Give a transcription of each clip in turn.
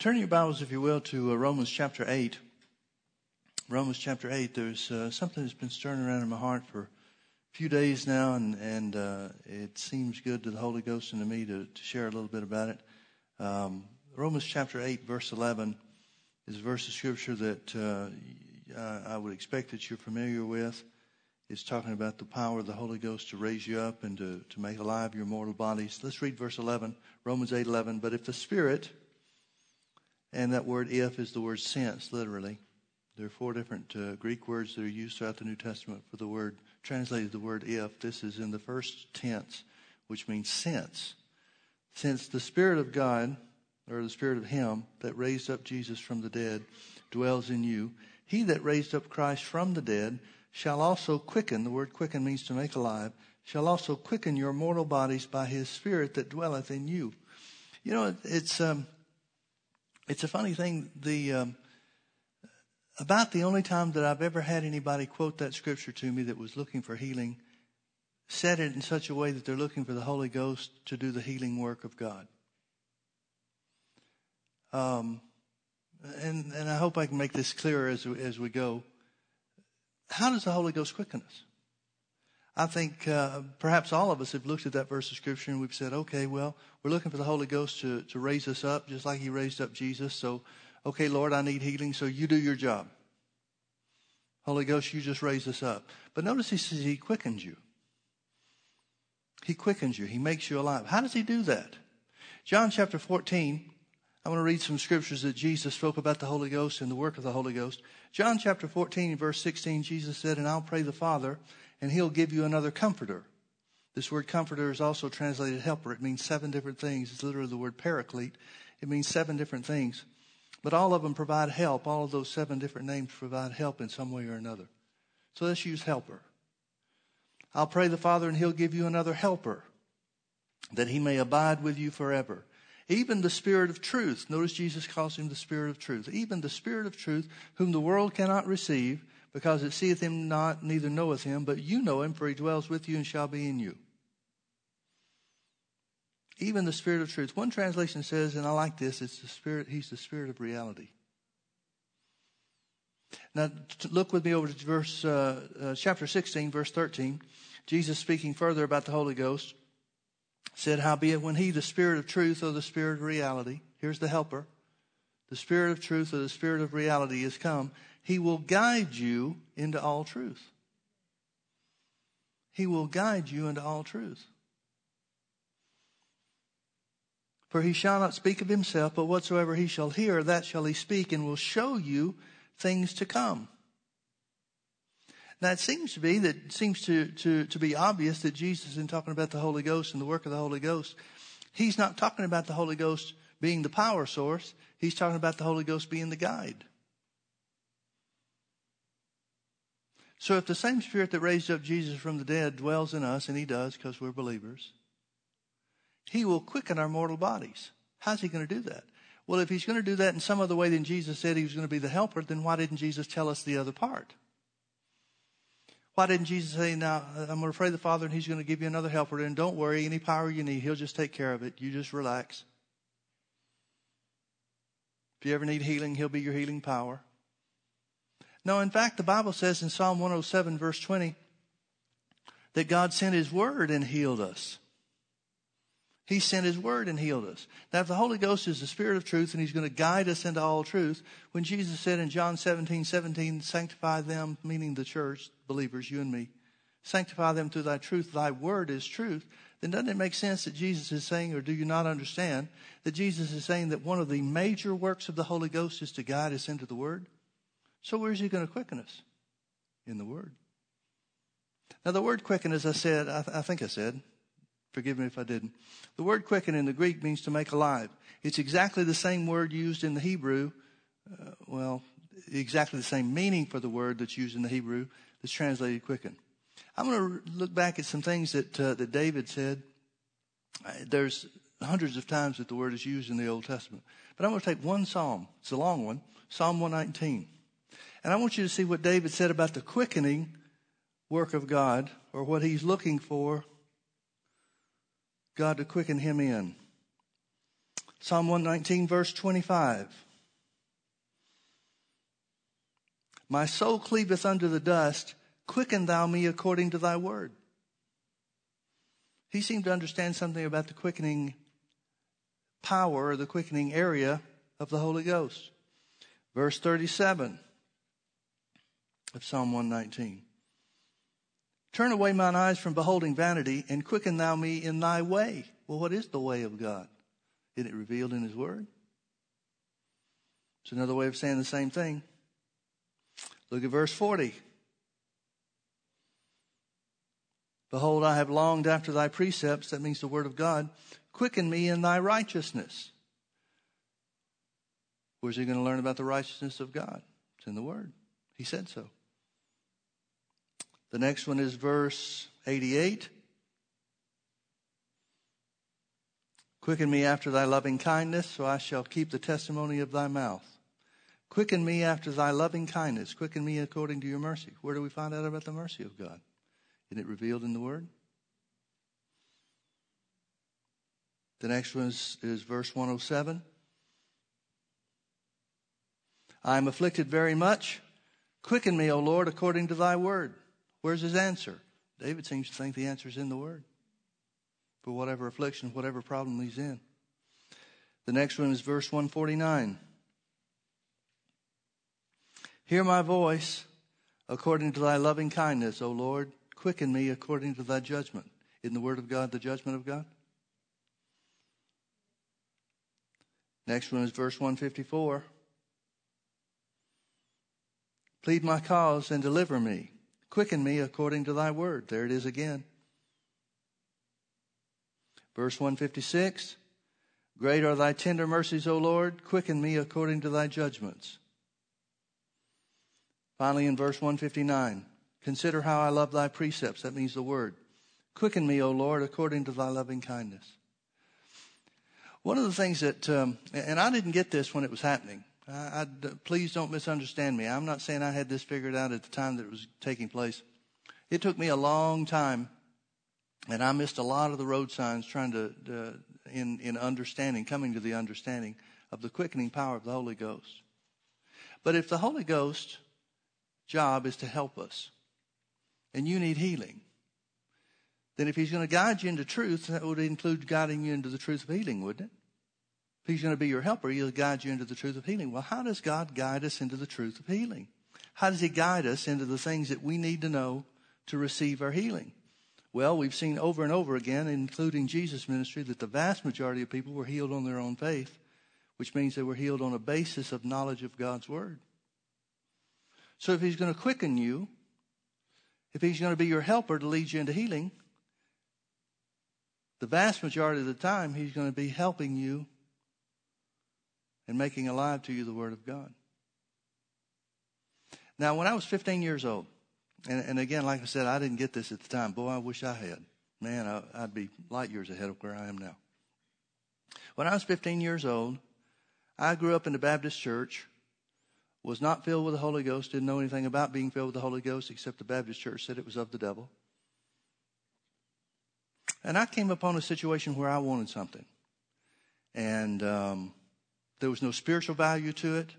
Turn your Bibles, if you will, to uh, Romans chapter 8. Romans chapter 8, there's uh, something that's been stirring around in my heart for a few days now, and, and uh, it seems good to the Holy Ghost and to me to, to share a little bit about it. Um, Romans chapter 8, verse 11 is a verse of Scripture that uh, I would expect that you're familiar with. It's talking about the power of the Holy Ghost to raise you up and to, to make alive your mortal bodies. Let's read verse 11, Romans 8, 11. But if the Spirit and that word if is the word since, literally. There are four different uh, Greek words that are used throughout the New Testament for the word, translated the word if. This is in the first tense, which means since. Since the Spirit of God, or the Spirit of Him that raised up Jesus from the dead, dwells in you, He that raised up Christ from the dead shall also quicken, the word quicken means to make alive, shall also quicken your mortal bodies by His Spirit that dwelleth in you. You know, it's, um, it's a funny thing. The um, about the only time that I've ever had anybody quote that scripture to me that was looking for healing said it in such a way that they're looking for the Holy Ghost to do the healing work of God. Um, and and I hope I can make this clearer as as we go. How does the Holy Ghost quicken us? I think uh, perhaps all of us have looked at that verse of Scripture and we've said, okay, well, we're looking for the Holy Ghost to, to raise us up just like He raised up Jesus. So, okay, Lord, I need healing, so you do your job. Holy Ghost, you just raise us up. But notice He says He quickens you. He quickens you. He makes you alive. How does He do that? John chapter 14, I want to read some scriptures that Jesus spoke about the Holy Ghost and the work of the Holy Ghost. John chapter 14, verse 16, Jesus said, And I'll pray the Father, and he'll give you another comforter. This word comforter is also translated helper. It means seven different things. It's literally the word paraclete. It means seven different things. But all of them provide help. All of those seven different names provide help in some way or another. So let's use helper. I'll pray the Father and he'll give you another helper that he may abide with you forever. Even the Spirit of truth. Notice Jesus calls him the Spirit of truth. Even the Spirit of truth, whom the world cannot receive because it seeth him not, neither knoweth him, but you know him, for he dwells with you and shall be in you. Even the Spirit of truth. One translation says, and I like this, it's the Spirit, he's the Spirit of reality. Now, look with me over to verse, uh, uh, chapter 16, verse 13. Jesus speaking further about the Holy Ghost said, Howbeit, when he, the Spirit of truth or the Spirit of reality, here's the helper, the Spirit of truth or the Spirit of reality is come, he will guide you into all truth. He will guide you into all truth. For he shall not speak of himself, but whatsoever he shall hear, that shall he speak, and will show you things to come. Now it seems to be that seems to, to, to be obvious that Jesus, in talking about the Holy Ghost and the work of the Holy Ghost, he's not talking about the Holy Ghost being the power source. He's talking about the Holy Ghost being the guide. So if the same Spirit that raised up Jesus from the dead dwells in us, and He does because we're believers, He will quicken our mortal bodies. How's He going to do that? Well, if He's going to do that in some other way than Jesus said He was going to be the helper, then why didn't Jesus tell us the other part? Why didn't Jesus say, now, I'm going to pray the Father and He's going to give you another helper, and don't worry, any power you need, He'll just take care of it. You just relax. If you ever need healing, He'll be your healing power. No, in fact, the Bible says in Psalm 107, verse 20, that God sent His Word and healed us. He sent His Word and healed us. Now, if the Holy Ghost is the Spirit of truth and He's going to guide us into all truth, when Jesus said in John 17, 17, sanctify them, meaning the church, believers, you and me, sanctify them through thy truth, thy word is truth, then doesn't it make sense that Jesus is saying, or do you not understand, that Jesus is saying that one of the major works of the Holy Ghost is to guide us into the word? So where is he going to quicken us? In the Word. Now, the word quicken, as I said, I, th- I, think I said, forgive me if I didn't. The word quicken in the Greek means to make alive. It's exactly the same word used in the Hebrew, uh, well, exactly the same meaning for the word that's used in the Hebrew that's translated quicken. I'm going to look back at some things that, uh, that David said. Uh, there's hundreds of times that the word is used in the Old Testament. But I'm going to take one psalm. It's a long one. Psalm 119. And I want you to see what David said about the quickening work of God, or what he's looking for God to quicken him in. Psalm 119, verse 25. My soul cleaveth unto the dust. Quicken thou me according to thy word. He seemed to understand something about the quickening power or the quickening area of the Holy Ghost. Verse 37 of Psalm 119. Turn away mine eyes from beholding vanity and quicken thou me in thy way. Well, what is the way of God? Isn't it revealed in his word? It's another way of saying the same thing. Look at verse 40. Behold, I have longed after thy precepts. That means the word of God. Quicken me in thy righteousness. Where's he going to learn about the righteousness of God? It's in the word. He said so. The next one is verse 88. Quicken me after thy loving kindness, so I shall keep the testimony of thy mouth. Quicken me after thy loving kindness. Quicken me according to your mercy. Where do we find out about the mercy of God? Isn't it revealed in the Word? The next one is, is verse 107. I am afflicted very much. Quicken me, O Lord, according to thy word. Where's his answer? David seems to think the answer is in the word for whatever affliction, whatever problem he's in. The next one is verse 149. Hear my voice according to thy loving kindness, O Lord. Quicken me according to thy judgment. In the word of God, the judgment of God? Next one is verse 154. Plead my cause and deliver me. Quicken me according to thy word. There it is again. Verse 156. Great are thy tender mercies, O Lord. Quicken me according to thy judgments. Finally, in verse 159, consider how I love thy precepts. That means the word. Quicken me, O Lord, according to thy loving kindness. One of the things that, um, and I didn't get this when it was happening. I, I, please don't misunderstand me. I'm not saying I had this figured out at the time that it was taking place. It took me a long time, and I missed a lot of the road signs trying to, to in, in understanding, coming to the understanding of the quickening power of the Holy Ghost. But if the Holy Ghost job is to help us, and you need healing, then if he's going to guide you into truth, that would include guiding you into the truth of healing, wouldn't it? He's going to be your helper, he'll guide you into the truth of healing. Well, how does God guide us into the truth of healing? How does he guide us into the things that we need to know to receive our healing? Well, we've seen over and over again, including Jesus' ministry, that the vast majority of people were healed on their own faith, which means they were healed on a basis of knowledge of God's Word. So if he's going to quicken you, if he's going to be your helper to lead you into healing, the vast majority of the time he's going to be helping you and making alive to you the Word of God. Now, when I was 15 years old, and, and again, like I said, I didn't get this at the time. Boy, I wish I had. Man, I, I'd be light years ahead of where I am now. When I was 15 years old, I grew up in the Baptist church was not filled with the Holy Ghost, didn't know anything about being filled with the Holy Ghost except the Baptist church said it was of the devil. And I came upon a situation where I wanted something. And um, there was no spiritual value to it,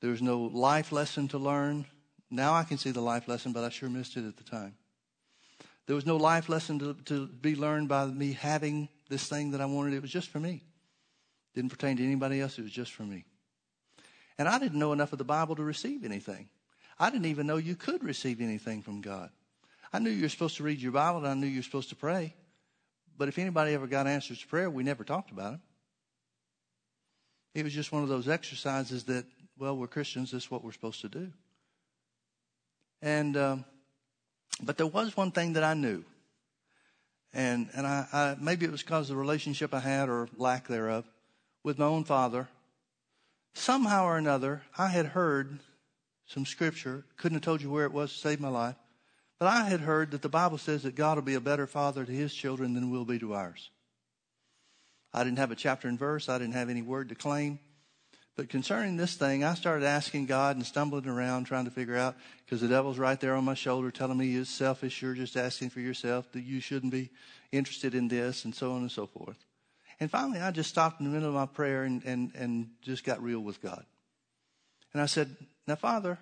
there was no life lesson to learn. Now I can see the life lesson, but I sure missed it at the time. There was no life lesson to, to be learned by me having this thing that I wanted. It was just for me. Didn't pertain to anybody else. It was just for me. And I didn't know enough of the Bible to receive anything. I didn't even know you could receive anything from God. I knew you were supposed to read your Bible and I knew you were supposed to pray. But if anybody ever got answers to prayer, we never talked about it. It was just one of those exercises that, well, we're Christians, this is what we're supposed to do. And, um, but there was one thing that I knew. And, and I, I, maybe it was because of the relationship I had or lack thereof with my own father somehow or another, I had heard some scripture. Couldn't have told you where it was to save my life. But I had heard that the Bible says that God will be a better father to his children than we'll be to ours. I didn't have a chapter and verse. I didn't have any word to claim. But concerning this thing, I started asking God and stumbling around trying to figure out because the devil's right there on my shoulder telling me you're selfish. You're just asking for yourself that you shouldn't be interested in this and so on and so forth. And finally, I just stopped in the middle of my prayer and, and, and just got real with God. And I said, Now, Father,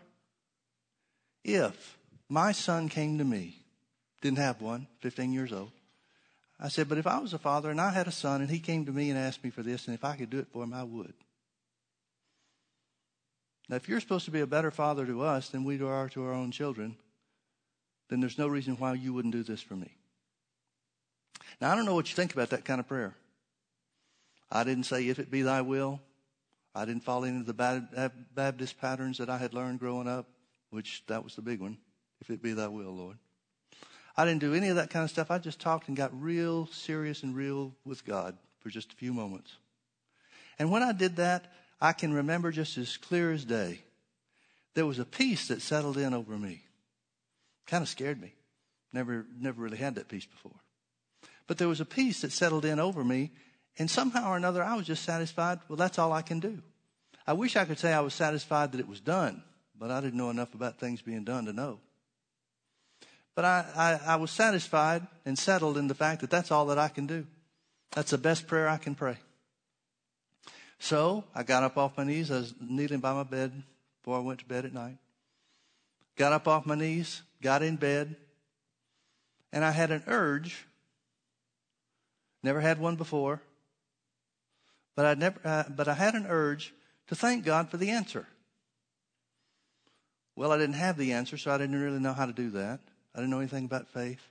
if my son came to me, didn't have one, 15 years old, I said, But if I was a father and I had a son and he came to me and asked me for this, and if I could do it for him, I would. Now, if you're supposed to be a better father to us than we are to our own children, then there's no reason why you wouldn't do this for me. Now, I don't know what you think about that kind of prayer. I didn't say, if it be thy will. I didn't fall into the Baptist patterns that I had learned growing up, which that was the big one. If it be thy will, Lord. I didn't do any of that kind of stuff. I just talked and got real serious and real with God for just a few moments. And when I did that, I can remember just as clear as day. There was a peace that settled in over me. Kind of scared me. Never, never really had that peace before. But there was a peace that settled in over me, and somehow or another, I was just satisfied. Well, that's all I can do. I wish I could say I was satisfied that it was done, but I didn't know enough about things being done to know. But I, I, I was satisfied and settled in the fact that that's all that I can do. That's the best prayer I can pray. So I got up off my knees. I was kneeling by my bed before I went to bed at night. Got up off my knees, got in bed, and I had an urge. Never had one before, but I never. Uh, but I had an urge to thank God for the answer. Well, I didn't have the answer, so I didn't really know how to do that. I didn't know anything about faith.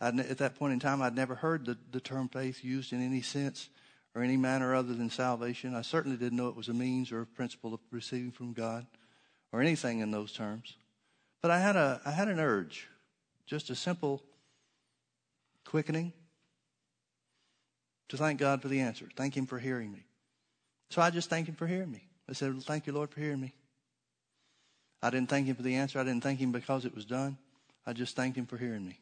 I'd, at that point in time, I'd never heard the, the term faith used in any sense or any manner other than salvation. I certainly didn't know it was a means or a principle of receiving from God or anything in those terms. But I had a I had an urge, just a simple quickening to thank God for the answer. Thank him for hearing me. So I just thanked him for hearing me. I said, thank you, Lord, for hearing me. I didn't thank him for the answer. I didn't thank him because it was done. I just thanked him for hearing me.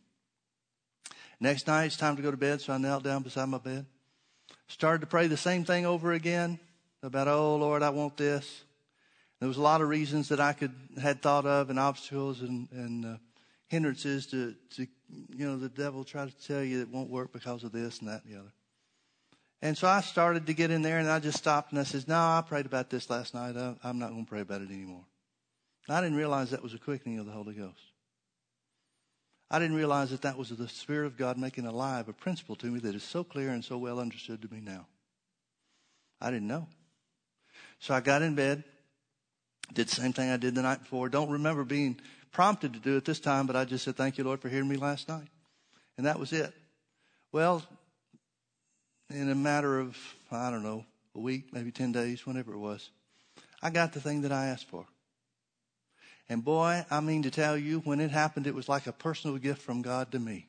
Next night, it's time to go to bed, so I knelt down beside my bed. Started to pray the same thing over again about, oh Lord, I want this. There was a lot of reasons that I could had thought of and obstacles and, and uh, hindrances to, to, you know, the devil try to tell you it won't work because of this and that and the other. And so I started to get in there and I just stopped and I said, no, I prayed about this last night. I, I'm not going to pray about it anymore. And I didn't realize that was a quickening of the Holy Ghost. I didn't realize that that was the Spirit of God making alive a principle to me that is so clear and so well understood to me now. I didn't know. So I got in bed, did the same thing I did the night before. Don't remember being prompted to do it this time, but I just said, Thank you, Lord, for hearing me last night. And that was it. Well, in a matter of, I don't know, a week, maybe 10 days, whenever it was, I got the thing that I asked for. And boy, I mean to tell you, when it happened, it was like a personal gift from God to me.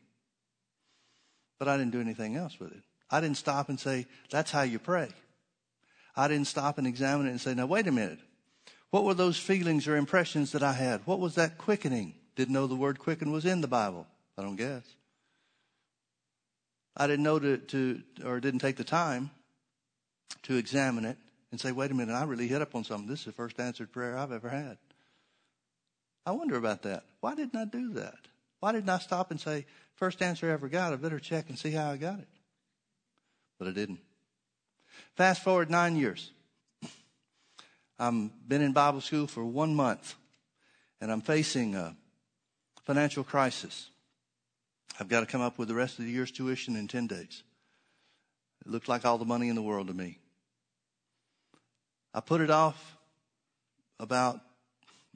But I didn't do anything else with it. I didn't stop and say, that's how you pray. I didn't stop and examine it and say, now wait a minute. What were those feelings or impressions that I had? What was that quickening? Didn't know the word quicken was in the Bible. I don't guess. I didn't know to, to or didn't take the time to examine it and say, wait a minute, I really hit up on something. This is the first answered prayer I've ever had. I wonder about that. Why didn't I do that? Why didn't I stop and say, first answer I ever got, I better check and see how I got it? But I didn't. Fast forward nine years. I've been in Bible school for one month, and I'm facing a financial crisis. I've got to come up with the rest of the year's tuition in 10 days. It looked like all the money in the world to me. I put it off about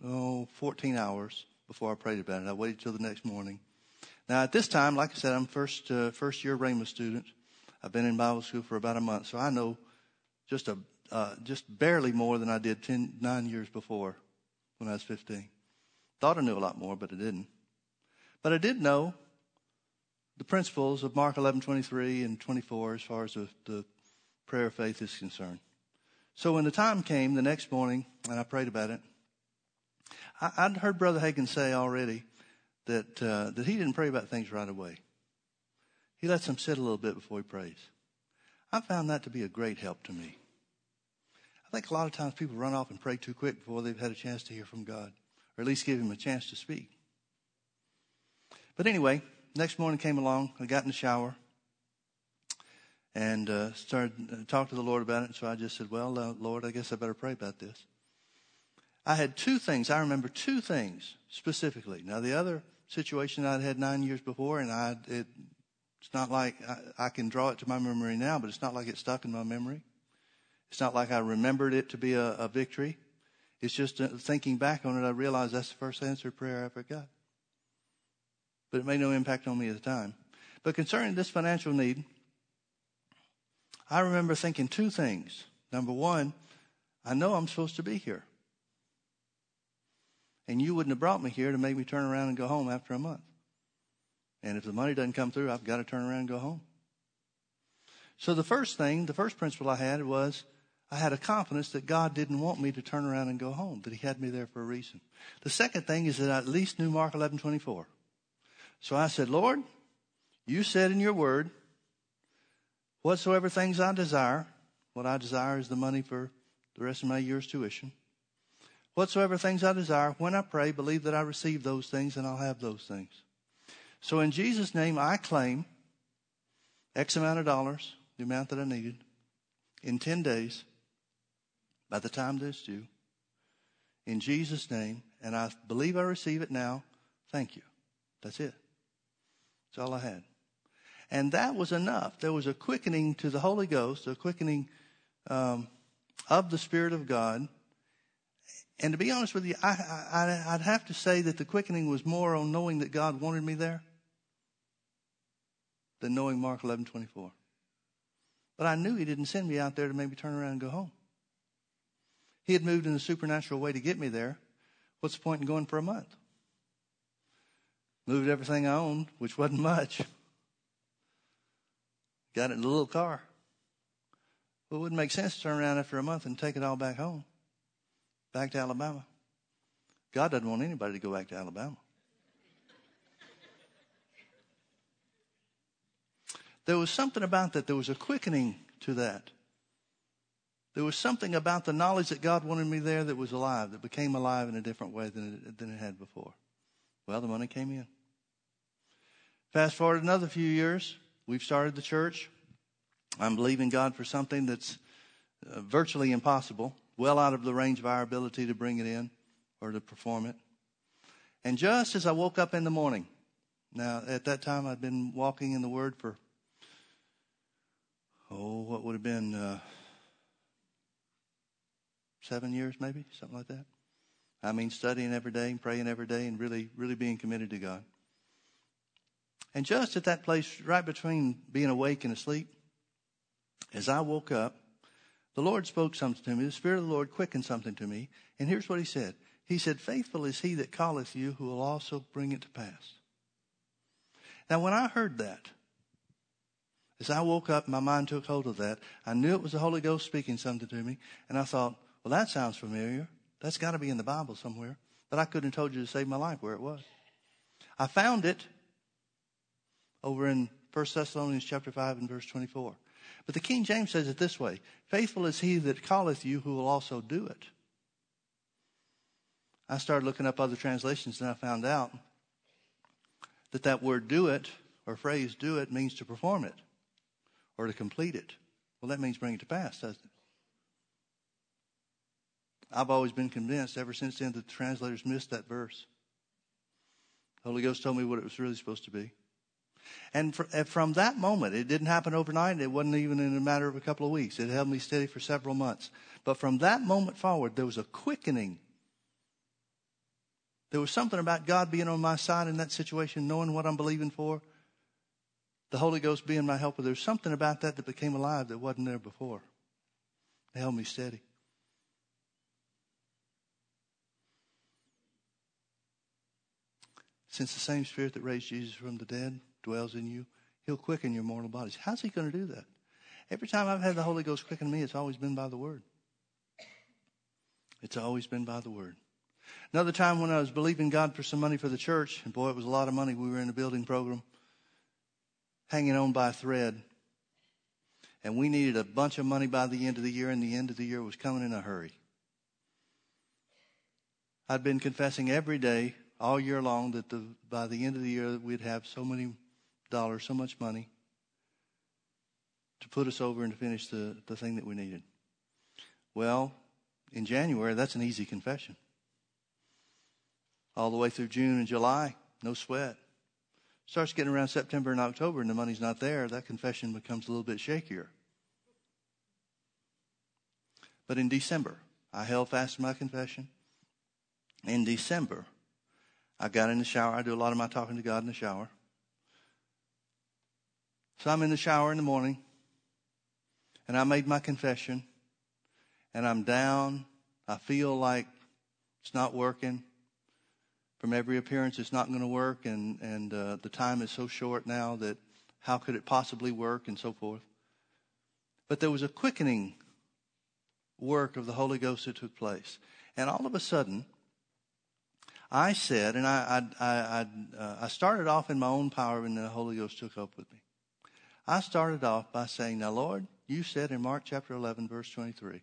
oh, 14 hours before I prayed about it. I waited till the next morning. Now, at this time, like I said, I'm first uh, first year Rhema student. I've been in Bible school for about a month, so I know just a uh, just barely more than I did ten, nine years before when I was 15. Thought I knew a lot more, but I didn't. But I did know the principles of Mark 11:23 and 24 as far as the, the prayer of faith is concerned. So when the time came the next morning and I prayed about it, I, would heard Brother Hagin say already that uh, that he didn't pray about things right away. He lets them sit a little bit before he prays. I found that to be a great help to me. I think a lot of times people run off and pray too quick before they've had a chance to hear from God, or at least give him a chance to speak. But anyway, next morning came along. I got in the shower, and uh, started uh, talk to the Lord about it. So I just said, "Well, uh, Lord, I guess I better pray about this." I had two things. I remember two things specifically. Now the other situation I'd had nine years before, and I it, it's not like I, I can draw it to my memory now, but it's not like it stuck in my memory. It's not like I remembered it to be a, a victory. It's just uh, thinking back on it, I realized that's the first answered prayer I ever got. But it made no impact on me at the time. But concerning this financial need, I remember thinking two things. Number one, I know I'm supposed to be here. And you wouldn't have brought me here to make me turn around and go home after a month. And if the money doesn't come through, I've got to turn around and go home. So the first thing, the first principle I had was I had a confidence that God didn't want me to turn around and go home, that He had me there for a reason. The second thing is that I at least knew Mark 11 24. So I said, Lord, you said in your word, whatsoever things I desire, what I desire is the money for the rest of my year's tuition. Whatsoever things I desire, when I pray, believe that I receive those things and I'll have those things. So in Jesus' name, I claim X amount of dollars, the amount that I needed, in 10 days, by the time this due, in Jesus' name, and I believe I receive it now. Thank you. That's it. That's all I had. And that was enough. There was a quickening to the Holy Ghost, a quickening um, of the Spirit of God and to be honest with you, I, I, I'd have to say that the quickening was more on knowing that God wanted me there than knowing Mark 11 24. But I knew He didn't send me out there to maybe turn around and go home. He had moved in a supernatural way to get me there. What's the point in going for a month? Moved everything I owned, which wasn't much. Got it in a little car. Well, it wouldn't make sense to turn around after a month and take it all back home back to Alabama. God doesn't want anybody to go back to Alabama. There was something about that. There was a quickening to that. There was something about the knowledge that God wanted me there that was alive, that became alive in a different way than it, than it had before. Well, the money came in. Fast forward another few years, we've started the church. I'm believing God for something that's uh, virtually impossible well out of the range of our ability to bring it in or to perform it. And just as I woke up in the morning, now at that time I'd been walking in the Word for, oh, what would have been uh, seven years maybe, something like that. I mean, studying every day and praying every day and really, really being committed to God. And just at that place, right between being awake and asleep, as I woke up, the Lord spoke something to me. The Spirit of the Lord quickened something to me. And here's what He said He said, Faithful is He that calleth you, who will also bring it to pass. Now, when I heard that, as I woke up, my mind took hold of that. I knew it was the Holy Ghost speaking something to me. And I thought, well, that sounds familiar. That's got to be in the Bible somewhere. But I couldn't have told you to save my life where it was. I found it over in 1 Thessalonians chapter 5 and verse 24. But the King James says it this way Faithful is he that calleth you, who will also do it. I started looking up other translations and I found out that that word do it or phrase do it means to perform it or to complete it. Well, that means bring it to pass, doesn't it? I've always been convinced ever since then that the translators missed that verse. The Holy Ghost told me what it was really supposed to be. And from that moment, it didn't happen overnight. It wasn't even in a matter of a couple of weeks. It held me steady for several months. But from that moment forward, there was a quickening. There was something about God being on my side in that situation, knowing what I'm believing for. The Holy Ghost being my helper. There's something about that that became alive that wasn't there before. It held me steady. Since the same Spirit that raised Jesus from the dead dwells in you, He'll quicken your mortal bodies. How's He going to do that? Every time I've had the Holy Ghost quicken me, it's always been by the Word. It's always been by the Word. Another time when I was believing God for some money for the church, and boy, it was a lot of money. We were in a building program, hanging on by a thread. And we needed a bunch of money by the end of the year, and the end of the year was coming in a hurry. I'd been confessing every day, all year long, that the, by the end of the year we'd have so many dollars, so much money to put us over and to finish the, the thing that we needed. Well, in January, that's an easy confession. All the way through June and July, no sweat. Starts getting around September and October and the money's not there, that confession becomes a little bit shakier. But in December, I held fast my confession. In December, I got in the shower. I do a lot of my talking to God in the shower. So I'm in the shower in the morning, and I made my confession, and I'm down. I feel like it's not working. From every appearance, it's not going to work, and, and uh, the time is so short now that how could it possibly work, and so forth. But there was a quickening work of the Holy Ghost that took place. And all of a sudden, I said, and I, I, I, uh, I started off in my own power, and the Holy Ghost took up with me. I started off by saying, Now, Lord, you said in Mark chapter 11, verse 23,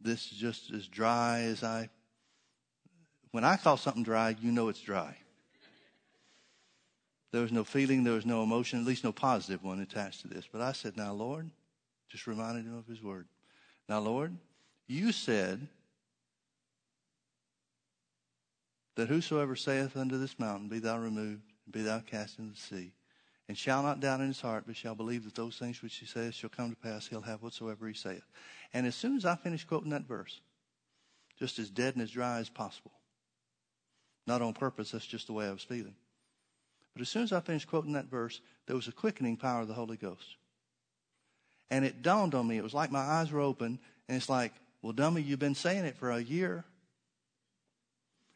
this is just as dry as I. When I call something dry, you know it's dry. There was no feeling, there was no emotion, at least no positive one attached to this. But I said, Now, Lord, just reminded him of his word. Now, Lord, you said that whosoever saith unto this mountain, Be thou removed, and be thou cast into the sea, and shall not doubt in his heart, but shall believe that those things which he says shall come to pass, he'll have whatsoever he saith. And as soon as I finished quoting that verse, just as dead and as dry as possible, not on purpose, that's just the way I was feeling. But as soon as I finished quoting that verse, there was a quickening power of the Holy Ghost. And it dawned on me, it was like my eyes were open, and it's like, well, dummy, you've been saying it for a year.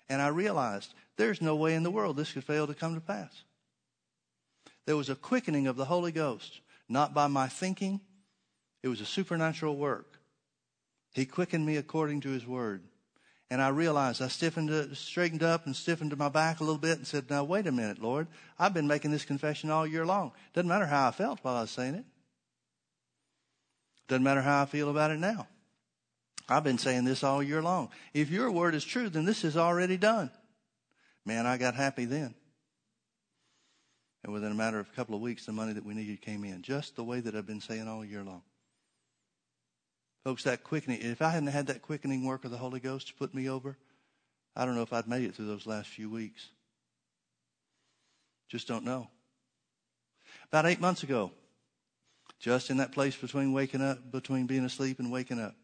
And I realized there's no way in the world this could fail to come to pass. There was a quickening of the Holy Ghost, not by my thinking, it was a supernatural work. He quickened me according to his word. And I realized I stiffened, uh, straightened up and stiffened my back a little bit and said, Now, wait a minute, Lord. I've been making this confession all year long. Doesn't matter how I felt while I was saying it. Doesn't matter how I feel about it now. I've been saying this all year long. If your word is true, then this is already done. Man, I got happy then. And within a matter of a couple of weeks, the money that we needed came in, just the way that I've been saying all year long. Folks, that quickening, if I hadn't had that quickening work of the Holy Ghost to put me over, I don't know if I'd made it through those last few weeks. Just don't know. About eight months ago, just in that place between waking up, between being asleep and waking up.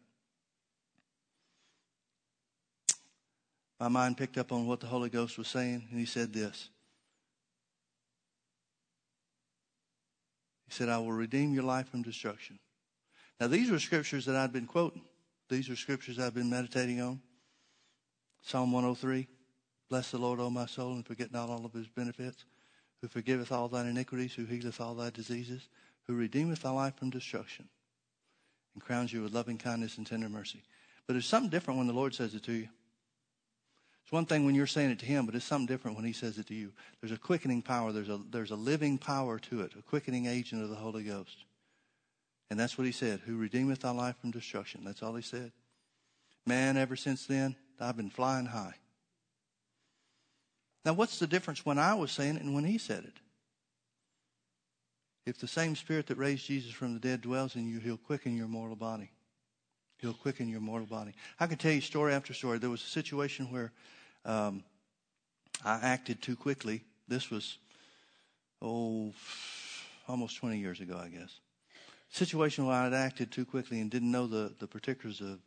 My mind picked up on what the Holy Ghost was saying, and he said this. Said, I will redeem your life from destruction. Now, these were scriptures that I'd been quoting. These are scriptures I've been meditating on. Psalm 103 Bless the Lord, O my soul, and forget not all of his benefits, who forgiveth all thine iniquities, who healeth all thy diseases, who redeemeth thy life from destruction and crowns you with loving kindness and tender mercy. But there's something different when the Lord says it to you. It's one thing when you're saying it to him, but it's something different when he says it to you. There's a quickening power, there's a, there's a living power to it, a quickening agent of the Holy Ghost. And that's what he said, who redeemeth thy life from destruction. That's all he said. Man, ever since then, I've been flying high. Now, what's the difference when I was saying it and when he said it? If the same spirit that raised Jesus from the dead dwells in you, he'll quicken your mortal body. He'll quicken your mortal body. I can tell you story after story. There was a situation where um, I acted too quickly. This was, oh, almost 20 years ago, I guess. Situation where I'd acted too quickly and didn't know the, the particulars of,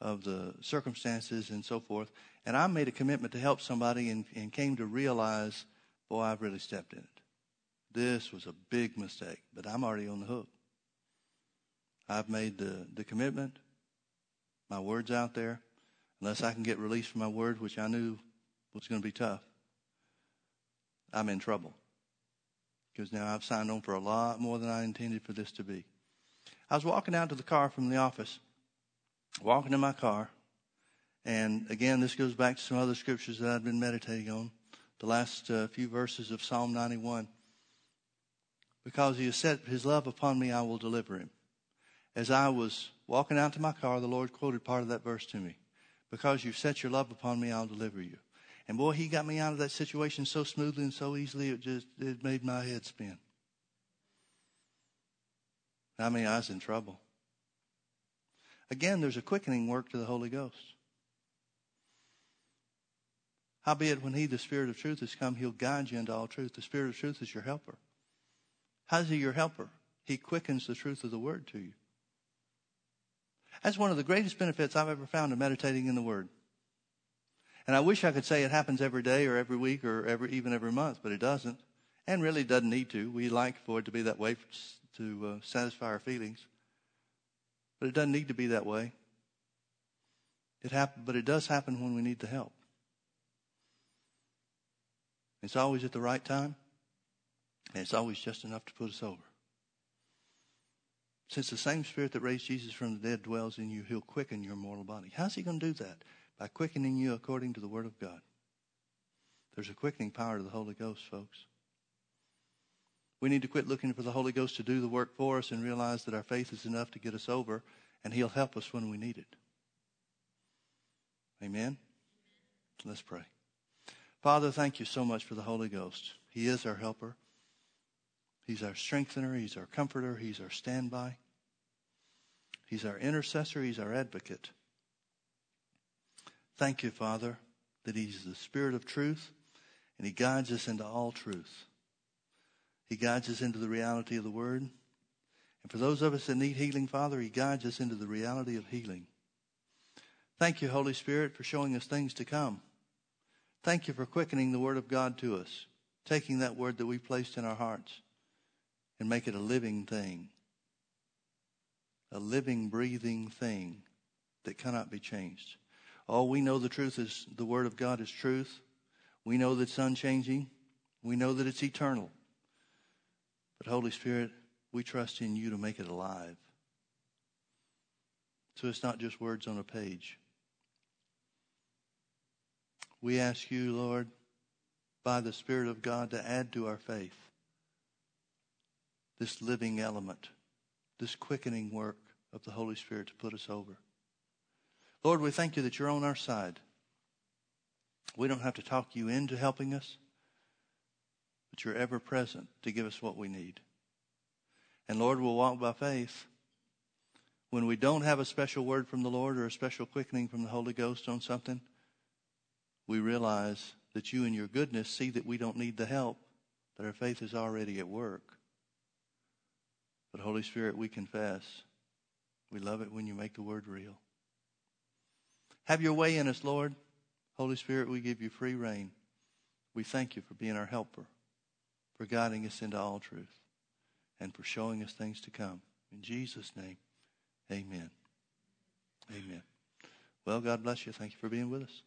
of the circumstances and so forth. And I made a commitment to help somebody and, and came to realize, boy, I've really stepped in it. This was a big mistake, but I'm already on the hook. I've made the, the commitment. My word's out there. Unless I can get released from my word, which I knew was going to be tough, I'm in trouble. Because now I've signed on for a lot more than I intended for this to be. I was walking out to the car from the office, walking to my car, and again, this goes back to some other scriptures that I've been meditating on. The last uh, few verses of Psalm 91. Because he has set his love upon me, I will deliver him. As I was walking out to my car, the Lord quoted part of that verse to me. Because you've set your love upon me, I'll deliver you. And boy, he got me out of that situation so smoothly and so easily, it just it made my head spin. How many eyes in trouble? Again, there's a quickening work to the Holy Ghost. Howbeit, when He, the Spirit of truth, has come, He'll guide you into all truth. The Spirit of truth is your helper. How's He your helper? He quickens the truth of the Word to you. That's one of the greatest benefits I've ever found in meditating in the Word. And I wish I could say it happens every day or every week or every, even every month, but it doesn't. And really doesn't need to. We like for it to be that way to uh, satisfy our feelings. But it doesn't need to be that way. It happen, but it does happen when we need the help. It's always at the right time, and it's always just enough to put us over. Since the same Spirit that raised Jesus from the dead dwells in you, He'll quicken your mortal body. How's He going to do that? By quickening you according to the Word of God. There's a quickening power to the Holy Ghost, folks. We need to quit looking for the Holy Ghost to do the work for us and realize that our faith is enough to get us over, and He'll help us when we need it. Amen? Let's pray. Father, thank you so much for the Holy Ghost. He is our helper. He's our strengthener. He's our comforter. He's our standby. He's our intercessor. He's our advocate. Thank you, Father, that He's the Spirit of truth and He guides us into all truth. He guides us into the reality of the Word. And for those of us that need healing, Father, He guides us into the reality of healing. Thank you, Holy Spirit, for showing us things to come. Thank you for quickening the Word of God to us, taking that Word that we placed in our hearts and make it a living thing, a living, breathing thing that cannot be changed. Oh, we know the truth is the Word of God is truth. We know that it's unchanging. We know that it's eternal. But Holy Spirit, we trust in you to make it alive. So it's not just words on a page. We ask you, Lord, by the Spirit of God to add to our faith this living element, this quickening work of the Holy Spirit to put us over. Lord, we thank you that you're on our side. We don't have to talk you into helping us but you're ever present to give us what we need. And Lord, we'll walk by faith. When we don't have a special word from the Lord or a special quickening from the Holy Ghost on something, we realize that you in your goodness see that we don't need the help, that our faith is already at work. But Holy Spirit, we confess. We love it when you make the word real. Have your way in us, Lord. Holy Spirit, we give you free rein. We thank you for being our helper for guiding us into all truth, and for showing us things to come. In Jesus' name, amen. Amen. Well, God bless you. Thank you for being with us.